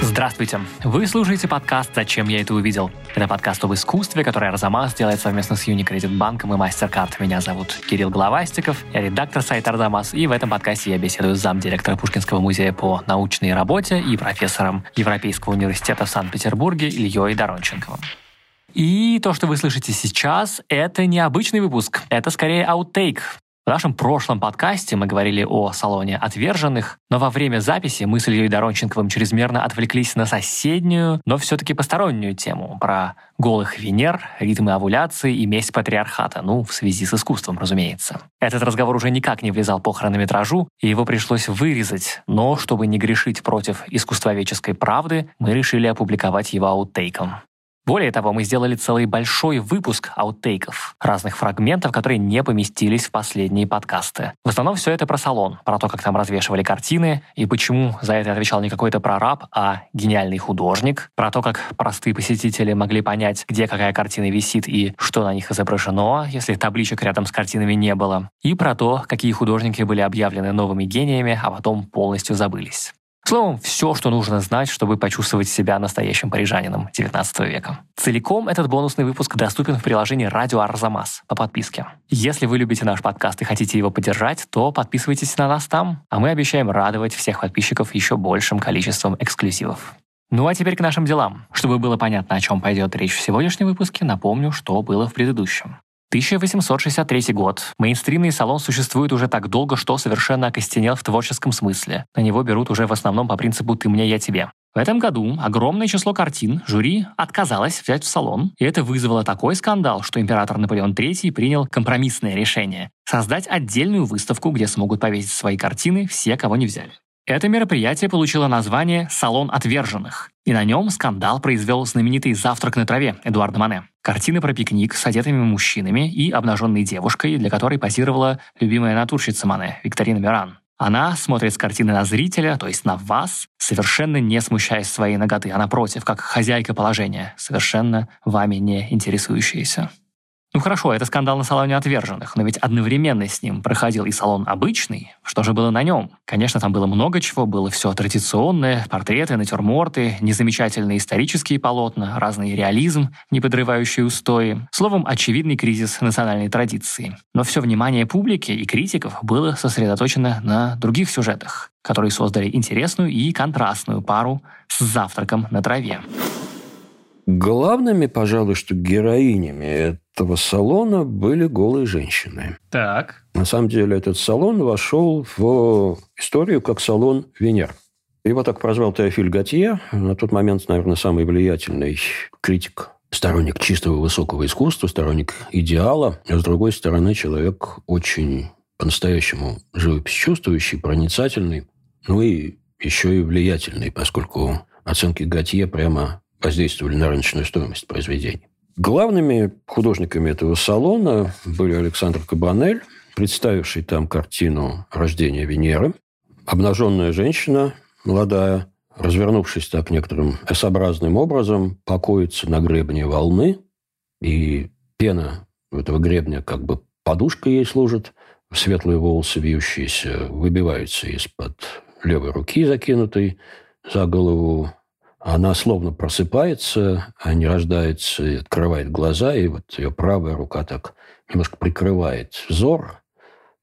Здравствуйте! Вы слушаете подкаст «Зачем я это увидел?». Это подкаст об искусстве, который Арзамас делает совместно с Unicredit банком и MasterCard. Меня зовут Кирилл Головастиков, я редактор сайта Арзамас, и в этом подкасте я беседую с замдиректора Пушкинского музея по научной работе и профессором Европейского университета в Санкт-Петербурге Ильей Доронченковым. И то, что вы слышите сейчас, это не обычный выпуск, это скорее аутейк, в нашем прошлом подкасте мы говорили о салоне отверженных, но во время записи мы с Ильей Доронченковым чрезмерно отвлеклись на соседнюю, но все-таки постороннюю тему про голых Венер, ритмы овуляции и месть патриархата, ну, в связи с искусством, разумеется. Этот разговор уже никак не влезал по хронометражу, и его пришлось вырезать, но чтобы не грешить против искусствоведческой правды, мы решили опубликовать его аутейком. Более того, мы сделали целый большой выпуск аутейков, разных фрагментов, которые не поместились в последние подкасты. В основном все это про салон, про то, как там развешивали картины, и почему за это отвечал не какой-то прораб, а гениальный художник, про то, как простые посетители могли понять, где какая картина висит и что на них изображено, если табличек рядом с картинами не было, и про то, какие художники были объявлены новыми гениями, а потом полностью забылись. Словом, все, что нужно знать, чтобы почувствовать себя настоящим парижанином XIX века. Целиком этот бонусный выпуск доступен в приложении «Радио Арзамас» по подписке. Если вы любите наш подкаст и хотите его поддержать, то подписывайтесь на нас там, а мы обещаем радовать всех подписчиков еще большим количеством эксклюзивов. Ну а теперь к нашим делам. Чтобы было понятно, о чем пойдет речь в сегодняшнем выпуске, напомню, что было в предыдущем. 1863 год. Мейнстримный салон существует уже так долго, что совершенно окостенел в творческом смысле. На него берут уже в основном по принципу «ты мне, я тебе». В этом году огромное число картин жюри отказалось взять в салон, и это вызвало такой скандал, что император Наполеон III принял компромиссное решение – создать отдельную выставку, где смогут повесить свои картины все, кого не взяли. Это мероприятие получило название «Салон отверженных», и на нем скандал произвел знаменитый «Завтрак на траве» Эдуарда Мане. Картины про пикник с одетыми мужчинами и обнаженной девушкой, для которой позировала любимая натурщица Мане, Викторина Миран. Она смотрит с картины на зрителя, то есть на вас, совершенно не смущаясь своей ноготы, а напротив, как хозяйка положения, совершенно вами не интересующаяся. Ну хорошо, это скандал на салоне отверженных, но ведь одновременно с ним проходил и салон обычный. Что же было на нем? Конечно, там было много чего, было все традиционное, портреты, натюрморты, незамечательные исторические полотна, разный реализм, не подрывающий устои. Словом, очевидный кризис национальной традиции. Но все внимание публики и критиков было сосредоточено на других сюжетах, которые создали интересную и контрастную пару с завтраком на траве. Главными, пожалуй, что героинями этого салона были голые женщины. Так. На самом деле этот салон вошел в историю как салон Венер. Его так прозвал Теофиль Готье, на тот момент, наверное, самый влиятельный критик сторонник чистого высокого искусства, сторонник идеала, а с другой стороны, человек очень по-настоящему живопись чувствующий, проницательный, ну и еще и влиятельный, поскольку оценки Готье прямо воздействовали на рыночную стоимость произведений. Главными художниками этого салона были Александр Кабанель, представивший там картину «Рождение Венеры», обнаженная женщина, молодая, развернувшись так некоторым S-образным образом, покоится на гребне волны, и пена этого гребня как бы подушка ей служит, светлые волосы, вьющиеся, выбиваются из-под левой руки, закинутой за голову она словно просыпается, а не рождается, и открывает глаза, и вот ее правая рука так немножко прикрывает взор,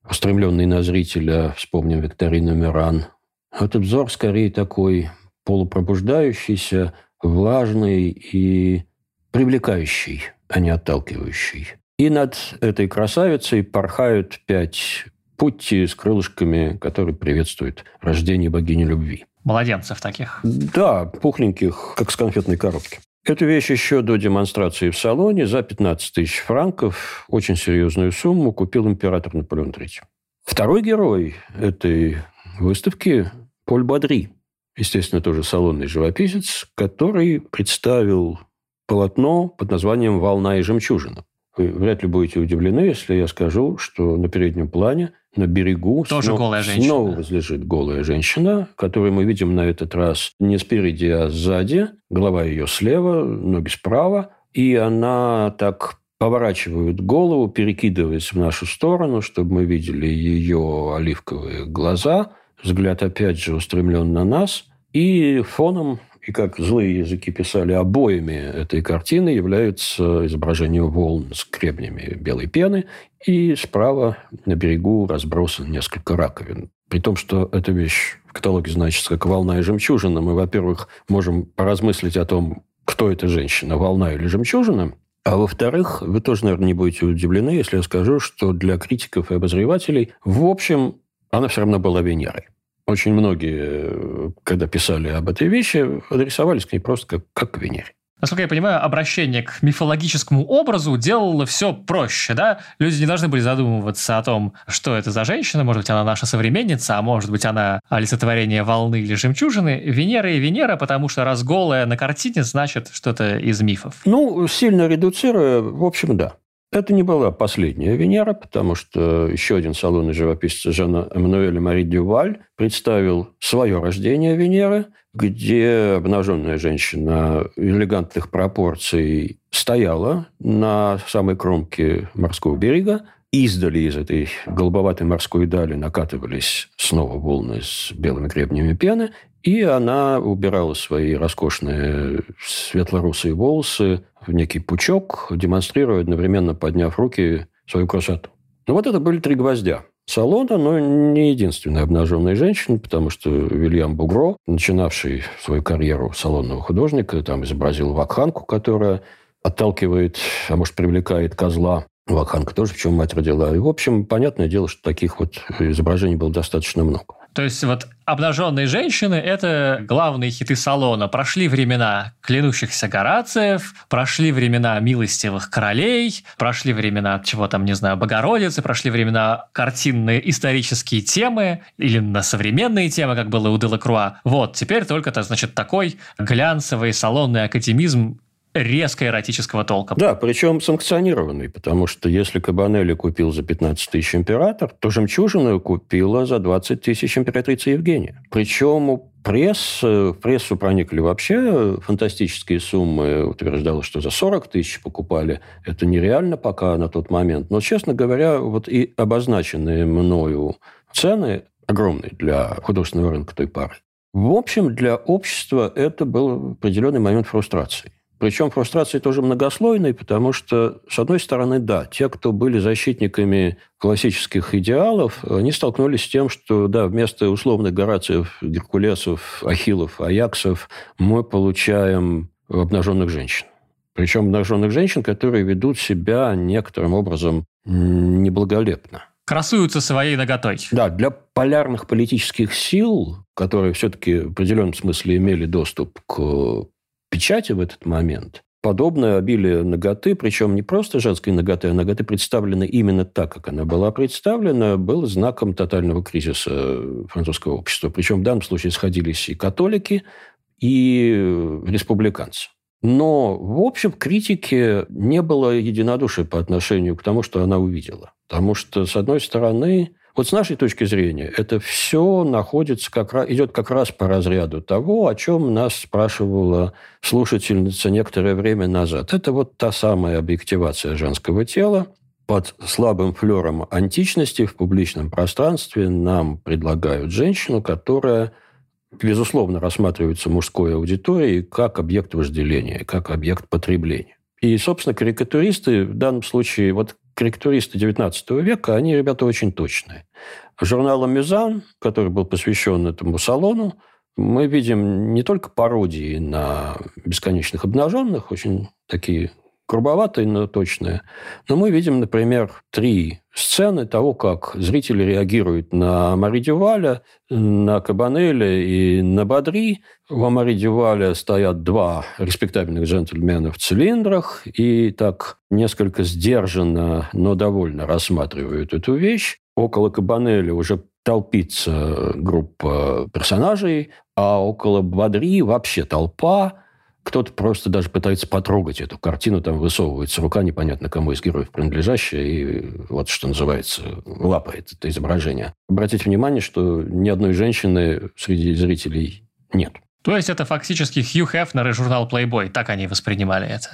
устремленный на зрителя, вспомним Викторину Миран. Этот взор скорее такой полупробуждающийся, влажный и привлекающий, а не отталкивающий. И над этой красавицей порхают пять путти с крылышками, которые приветствуют рождение богини любви. Младенцев таких. Да, пухленьких, как с конфетной коробки. Эту вещь еще до демонстрации в салоне за 15 тысяч франков, очень серьезную сумму, купил император Наполеон III. Второй герой этой выставки – Поль Бадри. Естественно, тоже салонный живописец, который представил полотно под названием «Волна и жемчужина». Вы вряд ли будете удивлены, если я скажу, что на переднем плане, на берегу Тоже снова, голая женщина. снова возлежит голая женщина, которую мы видим на этот раз не спереди, а сзади. Голова ее слева, ноги справа. И она так поворачивает голову, перекидываясь в нашу сторону, чтобы мы видели ее оливковые глаза, взгляд опять же устремлен на нас, и фоном и как злые языки писали, обоями этой картины являются изображение волн с гребнями белой пены, и справа на берегу разбросан несколько раковин. При том, что эта вещь в каталоге значится как «волна и жемчужина», мы, во-первых, можем поразмыслить о том, кто эта женщина, волна или жемчужина, а во-вторых, вы тоже, наверное, не будете удивлены, если я скажу, что для критиков и обозревателей, в общем, она все равно была Венерой. Очень многие, когда писали об этой вещи, адресовались к ней просто как, как к Венере. Насколько я понимаю, обращение к мифологическому образу делало все проще, да? Люди не должны были задумываться о том, что это за женщина, может быть, она наша современница, а может быть, она олицетворение волны или жемчужины. Венера и Венера, потому что раз голая на картине, значит что-то из мифов. Ну, сильно редуцируя, в общем, да. Это не была последняя Венера, потому что еще один салонный живописец Жана Эммануэля Мари Дюваль представил свое рождение Венеры, где обнаженная женщина элегантных пропорций стояла на самой кромке морского берега, Издали из этой голубоватой морской дали накатывались снова волны с белыми гребнями пены, и она убирала свои роскошные светло-русые волосы в некий пучок, демонстрируя одновременно, подняв руки, свою красоту. Ну, вот это были три гвоздя салона, но не единственная обнаженная женщина, потому что Вильям Бугро, начинавший свою карьеру салонного художника, там изобразил вакханку, которая отталкивает, а может, привлекает козла. Вакханка тоже, в чем мать родила. И, в общем, понятное дело, что таких вот изображений было достаточно много. То есть вот обнаженные женщины – это главные хиты салона. Прошли времена клянущихся Горациев, прошли времена милостивых королей, прошли времена, чего там, не знаю, Богородицы, прошли времена картинные исторические темы или на современные темы, как было у Делакруа. Вот, теперь только, -то, значит, такой глянцевый салонный академизм резко эротического толка. Да, причем санкционированный, потому что если Кабанелли купил за 15 тысяч император, то жемчужину купила за 20 тысяч императрица Евгения. Причем у пресс, в прессу проникли вообще фантастические суммы. Утверждалось, что за 40 тысяч покупали. Это нереально пока на тот момент. Но, честно говоря, вот и обозначенные мною цены огромные для художественного рынка той пары. В общем, для общества это был определенный момент фрустрации. Причем фрустрация тоже многослойная, потому что, с одной стороны, да, те, кто были защитниками классических идеалов, они столкнулись с тем, что, да, вместо условных Горациев, Геркулесов, Ахиллов, Аяксов мы получаем обнаженных женщин. Причем обнаженных женщин, которые ведут себя некоторым образом неблаголепно. Красуются своей наготой. Да, для полярных политических сил, которые все-таки в определенном смысле имели доступ к печати в этот момент, подобное обилие ноготы, причем не просто женской ноготы, а ноготы представлены именно так, как она была представлена, было знаком тотального кризиса французского общества. Причем в данном случае сходились и католики, и республиканцы. Но, в общем, критики не было единодушия по отношению к тому, что она увидела. Потому что, с одной стороны, вот с нашей точки зрения, это все находится как раз, идет как раз по разряду того, о чем нас спрашивала слушательница некоторое время назад. Это вот та самая объективация женского тела, под слабым флером античности в публичном пространстве нам предлагают женщину, которая, безусловно, рассматривается мужской аудиторией как объект вожделения, как объект потребления. И, собственно, карикатуристы в данном случае, вот карикатуристы XIX века, они ребята очень точные. Журнал «Мюзан», который был посвящен этому салону, мы видим не только пародии на бесконечных обнаженных, очень такие грубоватые, но точные. Но мы видим, например, три сцены того, как зрители реагируют на Мари Дюваля, на Кабанеля и на Бадри. У Мари Дюваля стоят два респектабельных джентльмена в цилиндрах и так несколько сдержанно, но довольно рассматривают эту вещь. Около Кабанеля уже толпится группа персонажей, а около Бадри вообще толпа – кто-то просто даже пытается потрогать эту картину, там высовывается рука, непонятно кому из героев принадлежащая, и вот что называется, лапает это изображение. Обратите внимание, что ни одной женщины среди зрителей нет. То есть это фактически Хью Хефнер и журнал Playboy, так они воспринимали это?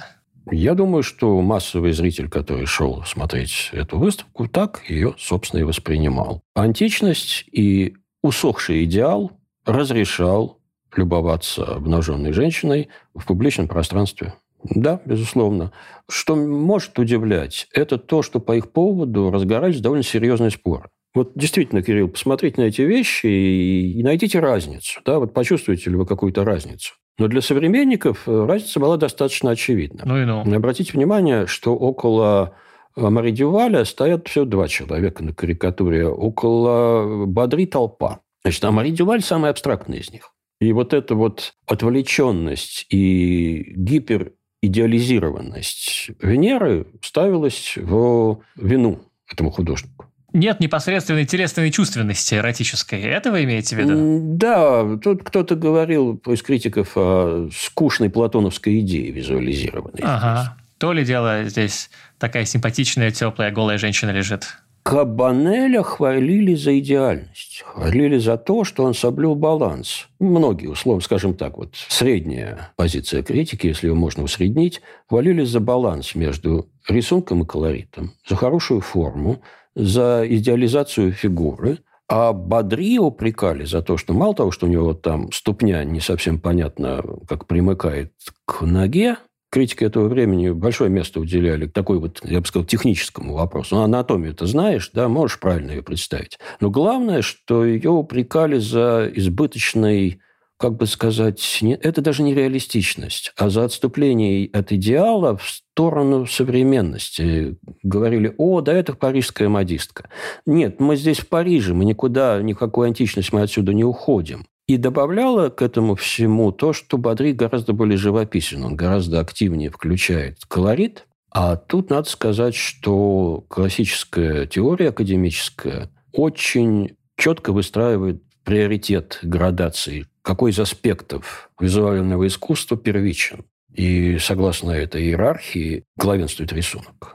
Я думаю, что массовый зритель, который шел смотреть эту выставку, так ее, собственно, и воспринимал. Античность и усохший идеал разрешал любоваться обнаженной женщиной в публичном пространстве. Да, безусловно. Что может удивлять, это то, что по их поводу разгорались довольно серьезные споры. Вот действительно, Кирилл, посмотрите на эти вещи и, и найдите разницу. Да? Вот почувствуете ли вы какую-то разницу. Но для современников э, разница была достаточно очевидна. Ну и ну. Обратите внимание, что около э, Мари Дюваля стоят всего два человека на карикатуре. Около Бадри толпа. Значит, а Мари Дюваль самый абстрактный из них. И вот эта вот отвлеченность и гиперидеализированность Венеры ставилась в вину этому художнику нет непосредственной телесной чувственности эротической. Это вы имеете в виду? Да, тут кто-то говорил из критиков о скучной платоновской идее визуализированной. Ага. То ли дело здесь такая симпатичная, теплая, голая женщина лежит. Кабанеля хвалили за идеальность, хвалили за то, что он соблюл баланс. Многие, условно, скажем так, вот средняя позиция критики, если ее можно усреднить, хвалили за баланс между рисунком и колоритом, за хорошую форму, за идеализацию фигуры, а Бадри упрекали за то, что мало того, что у него там ступня не совсем понятно, как примыкает к ноге, критики этого времени большое место уделяли такой вот, я бы сказал, техническому вопросу. Ну, анатомию ты знаешь, да, можешь правильно ее представить. Но главное, что ее упрекали за избыточный как бы сказать, не, это даже не реалистичность, а за отступление от идеала в сторону современности. Говорили, о, да это парижская модистка. Нет, мы здесь в Париже, мы никуда, никакую античность мы отсюда не уходим. И добавляла к этому всему то, что Бадри гораздо более живописен, он гораздо активнее включает колорит. А тут надо сказать, что классическая теория академическая очень четко выстраивает приоритет градации какой из аспектов визуального искусства первичен. И согласно этой иерархии главенствует рисунок.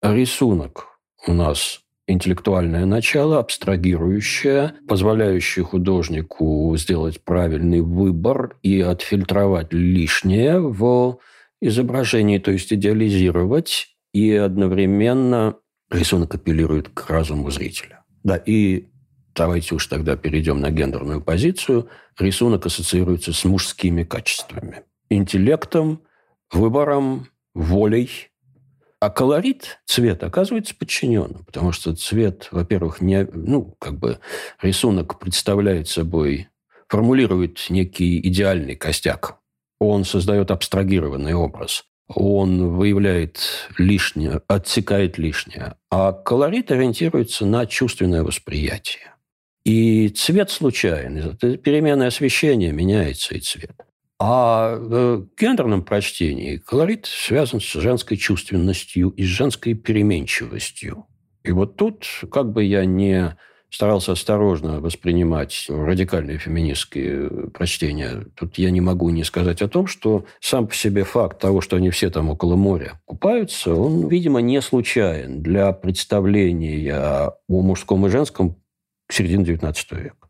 Рисунок у нас интеллектуальное начало, абстрагирующее, позволяющее художнику сделать правильный выбор и отфильтровать лишнее в изображении, то есть идеализировать, и одновременно рисунок апеллирует к разуму зрителя. Да, и давайте уж тогда перейдем на гендерную позицию, рисунок ассоциируется с мужскими качествами. Интеллектом, выбором, волей. А колорит, цвет, оказывается подчиненным, потому что цвет, во-первых, не, ну, как бы рисунок представляет собой, формулирует некий идеальный костяк. Он создает абстрагированный образ он выявляет лишнее, отсекает лишнее. А колорит ориентируется на чувственное восприятие. И цвет случайный. Переменное освещение, меняется и цвет. А в гендерном прочтении колорит связан с женской чувственностью и с женской переменчивостью. И вот тут, как бы я не старался осторожно воспринимать радикальные феминистские прочтения, тут я не могу не сказать о том, что сам по себе факт того, что они все там около моря купаются, он, видимо, не случайен для представления о мужском и женском середины XIX века.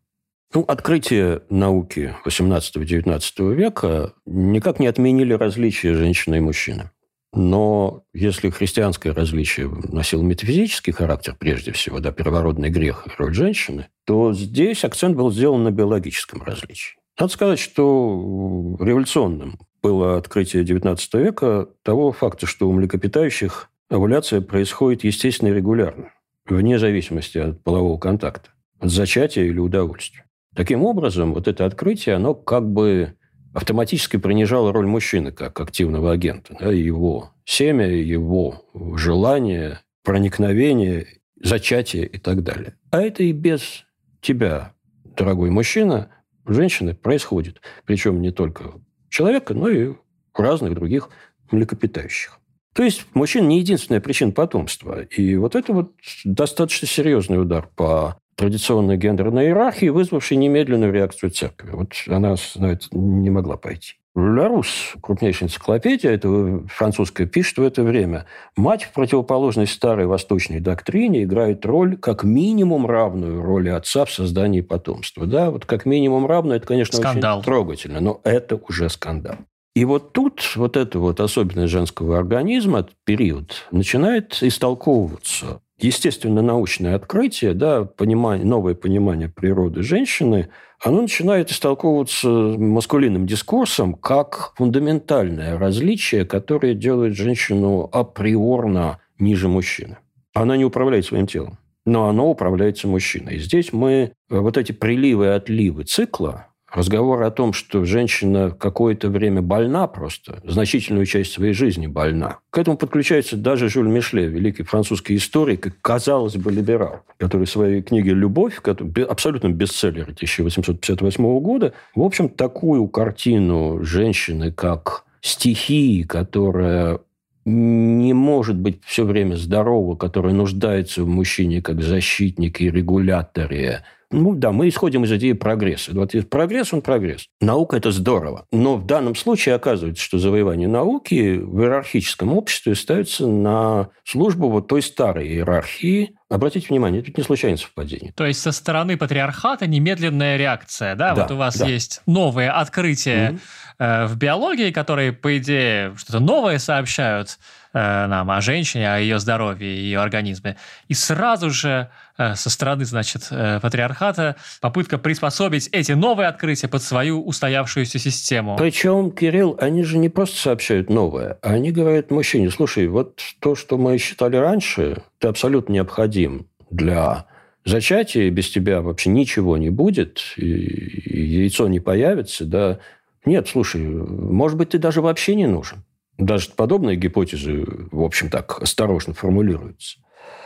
Ну, открытие науки XVIII-XIX века никак не отменили различия женщины и мужчины. Но если христианское различие носило метафизический характер, прежде всего, да, первородный грех и роль женщины, то здесь акцент был сделан на биологическом различии. Надо сказать, что революционным было открытие XIX века того факта, что у млекопитающих овуляция происходит естественно и регулярно, вне зависимости от полового контакта от зачатия или удовольствия. Таким образом, вот это открытие, оно как бы автоматически принижало роль мужчины как активного агента. Да, его семя, его желание, проникновение, зачатие и так далее. А это и без тебя, дорогой мужчина, женщины происходит. Причем не только человека, но и разных других млекопитающих. То есть мужчина не единственная причина потомства. И вот это вот достаточно серьезный удар по традиционной гендерной иерархии, вызвавшей немедленную реакцию церкви. Вот она на это не могла пойти. Ларус, крупнейшая энциклопедия, это французская, пишет в это время. Мать, в противоположность старой восточной доктрине, играет роль, как минимум, равную роли отца в создании потомства. Да, вот как минимум равную, это, конечно, скандал. очень трогательно, но это уже скандал. И вот тут вот эта вот особенность женского организма, период, начинает истолковываться естественно-научное открытие, да, понимание, новое понимание природы женщины, оно начинает истолковываться маскулинным дискурсом как фундаментальное различие, которое делает женщину априорно ниже мужчины. Она не управляет своим телом, но оно управляется мужчиной. И здесь мы вот эти приливы и отливы цикла, Разговор о том, что женщина какое-то время больна просто, значительную часть своей жизни больна. К этому подключается даже Жюль Мишле, великий французский историк, и, казалось бы, либерал, который в своей книге «Любовь», абсолютно бестселлер 1858 года, в общем, такую картину женщины как стихии, которая не может быть все время здорова, которая нуждается в мужчине как защитнике и регуляторе ну да, мы исходим из идеи прогресса. Вот прогресс, он прогресс. Наука – это здорово. Но в данном случае оказывается, что завоевание науки в иерархическом обществе ставится на службу вот той старой иерархии, Обратите внимание, это не случайное совпадение. То есть со стороны патриархата немедленная реакция, да? да вот у вас да. есть новые открытия mm э, в биологии, которые, по идее, что-то новое сообщают э, нам о женщине, о ее здоровье, ее организме. И сразу же Э, со стороны, значит, э, патриархата попытка приспособить эти новые открытия под свою устоявшуюся систему. Причем, Кирилл, они же не просто сообщают новое, а они говорят мужчине, слушай, вот то, что мы считали раньше, ты абсолютно необходим для зачатия, без тебя вообще ничего не будет, и яйцо не появится, да. Нет, слушай, может быть, ты даже вообще не нужен. Даже подобные гипотезы, в общем, так осторожно формулируются.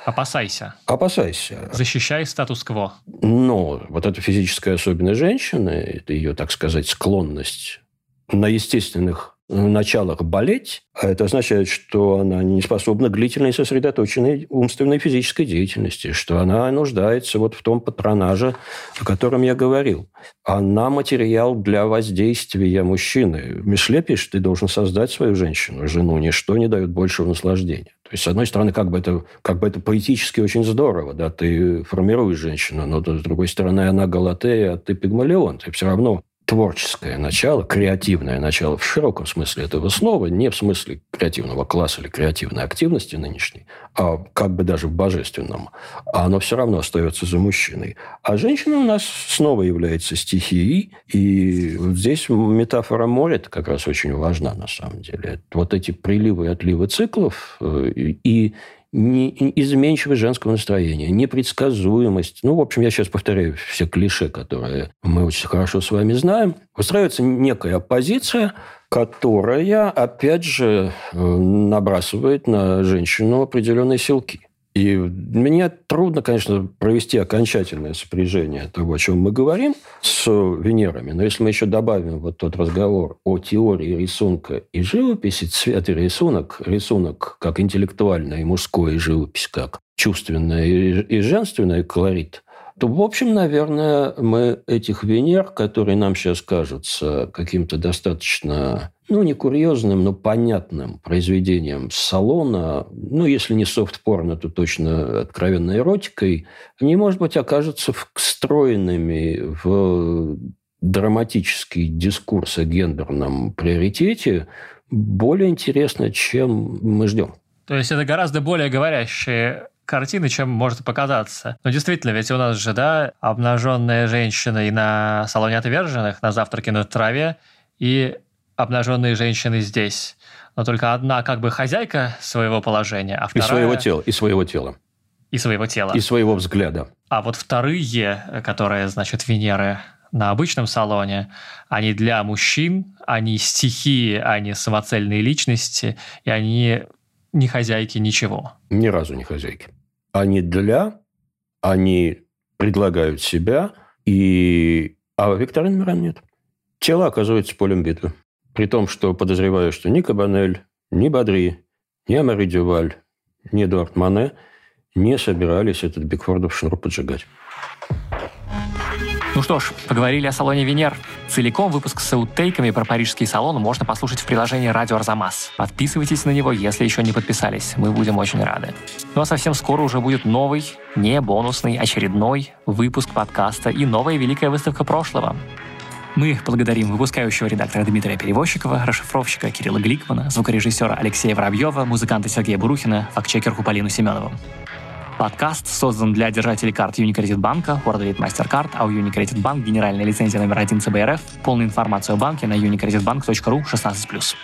Опасайся. Опасайся. Защищай статус-кво. Но вот эта физическая особенность женщины, это ее, так сказать, склонность на естественных началах болеть, а это означает, что она не способна к длительной сосредоточенной умственной и физической деятельности, что она нуждается вот в том патронаже, о котором я говорил. Она материал для воздействия мужчины. Мишле пишет, ты должен создать свою женщину, жену. Ничто не дает большего наслаждения. То есть, с одной стороны, как бы это, как бы это поэтически очень здорово, да, ты формируешь женщину, но с другой стороны, она Галатея, а ты Пигмалион. Ты все равно творческое начало, креативное начало в широком смысле этого слова, не в смысле креативного класса или креативной активности нынешней, а как бы даже в божественном, оно все равно остается за мужчиной. А женщина у нас снова является стихией, и здесь метафора моря как раз очень важна на самом деле. Вот эти приливы и отливы циклов э, и изменчивость женского настроения, непредсказуемость. Ну, в общем, я сейчас повторяю все клише, которые мы очень хорошо с вами знаем. Устраивается некая оппозиция, которая, опять же, э, набрасывает на женщину определенные силки. И мне трудно, конечно, провести окончательное сопряжение того, о чем мы говорим, с Венерами. Но если мы еще добавим вот тот разговор о теории рисунка и живописи, цвет и рисунок, рисунок как интеллектуальная и мужская, живопись как чувственная и женственная колорит – то, в общем, наверное, мы этих Венер, которые нам сейчас кажутся каким-то достаточно, ну, не курьезным, но понятным произведением салона, ну, если не софт-порно, то точно откровенной эротикой, они, может быть, окажутся встроенными в драматический дискурс о гендерном приоритете более интересно, чем мы ждем. То есть это гораздо более говорящие картины, чем может показаться. Но действительно, ведь у нас же, да, обнаженная женщина и на салоне отверженных, на завтраке на траве, и обнаженные женщины здесь. Но только одна как бы хозяйка своего положения, а вторая... И своего тела, и своего тела. И своего тела. И своего взгляда. А вот вторые, которые, значит, Венеры на обычном салоне, они для мужчин, они стихии, они самоцельные личности, и они не хозяйки ничего. Ни разу не хозяйки. Они для, они предлагают себя, и... а викторин Миран нет. Тело оказывается полем битвы. При том, что подозреваю, что ни Кабанель, ни Бадри, ни Амари Дюваль, ни Эдуард Мане не собирались этот Бигфордов шнур поджигать. Ну что ж, поговорили о салоне Венер. Целиком выпуск с ауттейками про парижский салон можно послушать в приложении «Радио Арзамас». Подписывайтесь на него, если еще не подписались. Мы будем очень рады. Ну а совсем скоро уже будет новый, не бонусный, очередной выпуск подкаста и новая великая выставка прошлого. Мы благодарим выпускающего редактора Дмитрия Перевозчикова, расшифровщика Кирилла Гликмана, звукорежиссера Алексея Воробьева, музыканта Сергея Бурухина, фактчекерку Полину Семенову. Подкаст создан для держателей карт Unicredit банка, WorldRate MasterCard, а у Unicredit Bank генеральная лицензия номер один ЦБРФ. Полную информацию о банке на unicreditbank.ru 16+.